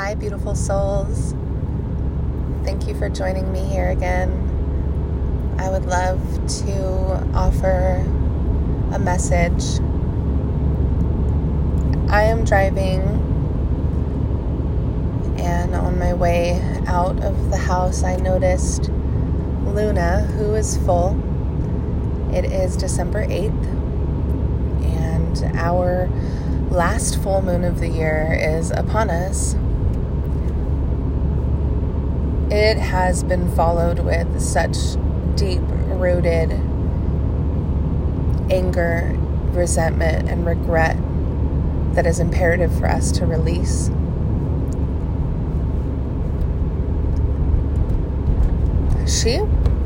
Hi, beautiful souls. Thank you for joining me here again. I would love to offer a message. I am driving, and on my way out of the house, I noticed Luna, who is full. It is December 8th, and our last full moon of the year is upon us. It has been followed with such deep rooted anger, resentment, and regret that is imperative for us to release. She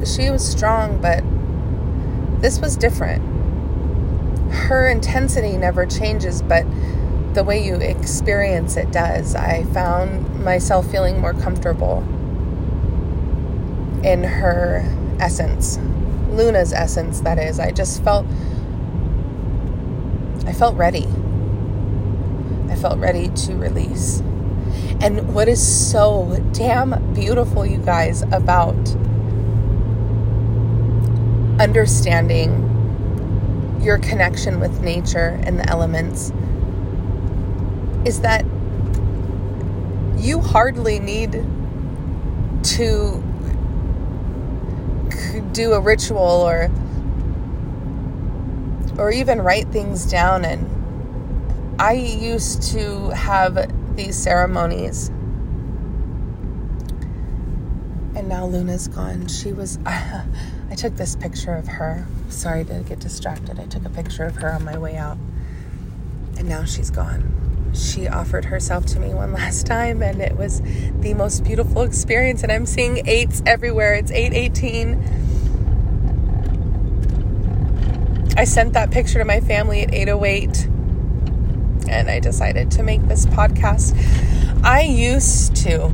she was strong, but this was different her intensity never changes, but the way you experience it does. I found myself feeling more comfortable in her essence, Luna's essence, that is. I just felt. I felt ready. I felt ready to release. And what is so damn beautiful, you guys, about understanding your connection with nature and the elements is that you hardly need to do a ritual or or even write things down and I used to have these ceremonies and now Luna's gone. She was I took this picture of her. Sorry to get distracted. I took a picture of her on my way out. And now she's gone. She offered herself to me one last time and it was the most beautiful experience and I'm seeing eights everywhere. It's 818. I sent that picture to my family at 808 and I decided to make this podcast. I used to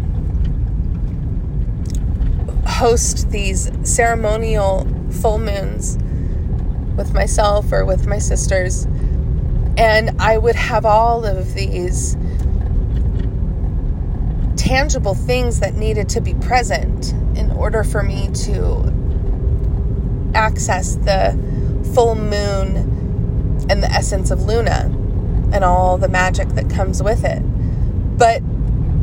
host these ceremonial full moons with myself or with my sisters. And I would have all of these tangible things that needed to be present in order for me to access the full moon and the essence of Luna and all the magic that comes with it. But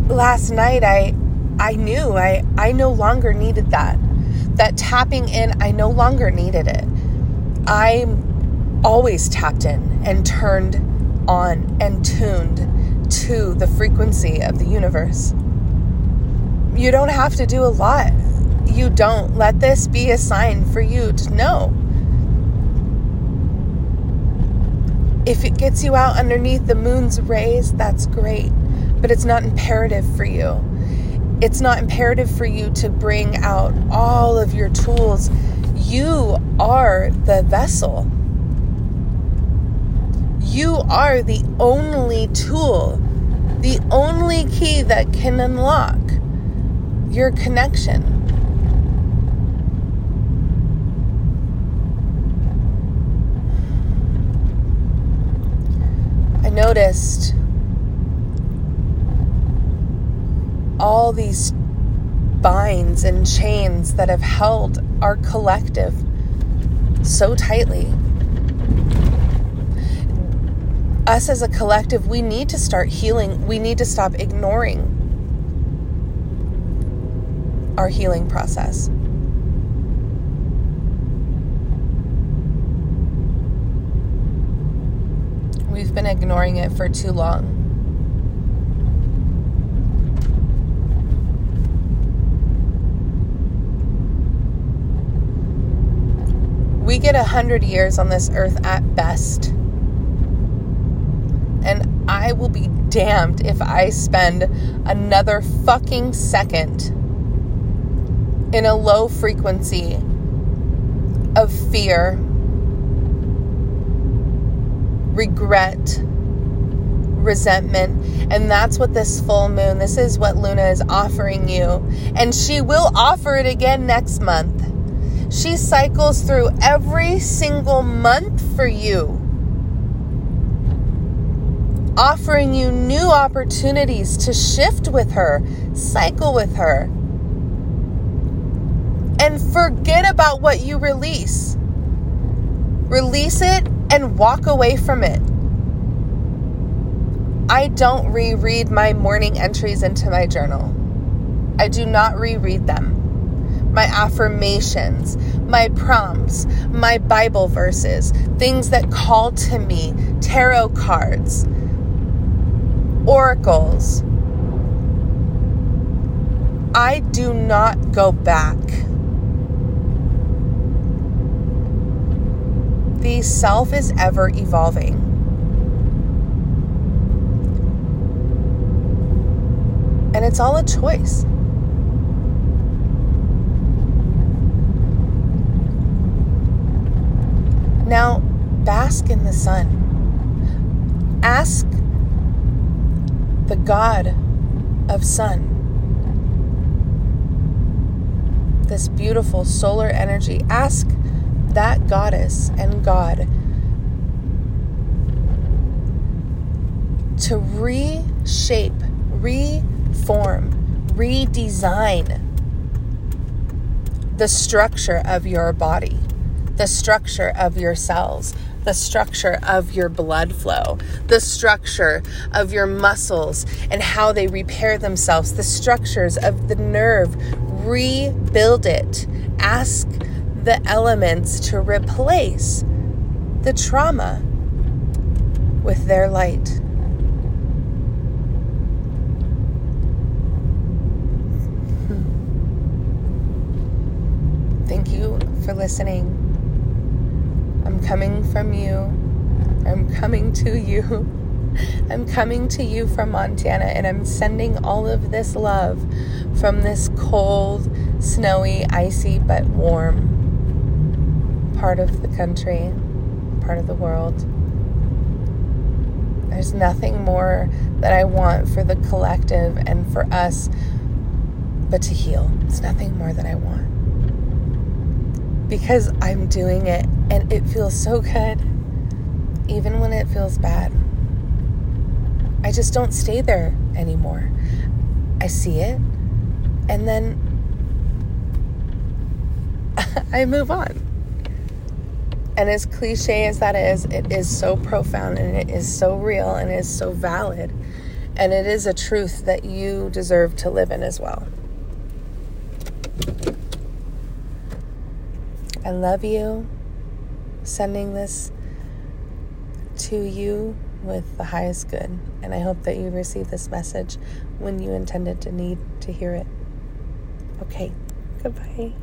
last night I I knew I, I no longer needed that. That tapping in, I no longer needed it. I'm always tapped in and turned on and tuned to the frequency of the universe. You don't have to do a lot. You don't. Let this be a sign for you to know. If it gets you out underneath the moon's rays, that's great, but it's not imperative for you it's not imperative for you to bring out all of your tools. You are the vessel. You are the only tool, the only key that can unlock your connection. Noticed all these binds and chains that have held our collective so tightly. Us as a collective, we need to start healing. We need to stop ignoring our healing process. Been ignoring it for too long. We get a hundred years on this earth at best. And I will be damned if I spend another fucking second in a low frequency of fear, regret, resentment. And that's what this full moon, this is what Luna is offering you. And she will offer it again next month. She cycles through every single month for you. offering you new opportunities to shift with her, cycle with her. And forget about what you release. Release it and walk away from it. I don't reread my morning entries into my journal. I do not reread them. My affirmations, my prompts, my Bible verses, things that call to me, tarot cards, oracles. I do not go back. The self is ever evolving. And it's all a choice. Now, bask in the sun. Ask the God of sun, this beautiful solar energy, ask that goddess and God to reshape, re reform, redesign the structure of your body, the structure of your cells, the structure of your blood flow, the structure of your muscles and how they repair themselves, the structures of the nerve. Rebuild it. Ask the elements to replace the trauma with their light. Hmm. Thank you for listening. I'm coming from you. I'm coming to you. I'm coming to you from Montana and I'm sending all of this love from this cold, snowy, icy, but warm part of the country, part of the world. There's nothing more that I want for the collective and for us but to heal. It's nothing more that I want because I'm doing it and it feels so good, even when it feels bad. I just don't stay there anymore. I see it and then I move on. And as cliche as that is, it is so profound and it is so real and it is so valid. And it is a truth that you deserve to live in as well. I love you. Sending this to you with the highest good. And I hope that you receive this message when you intended to need to hear it. Okay, goodbye.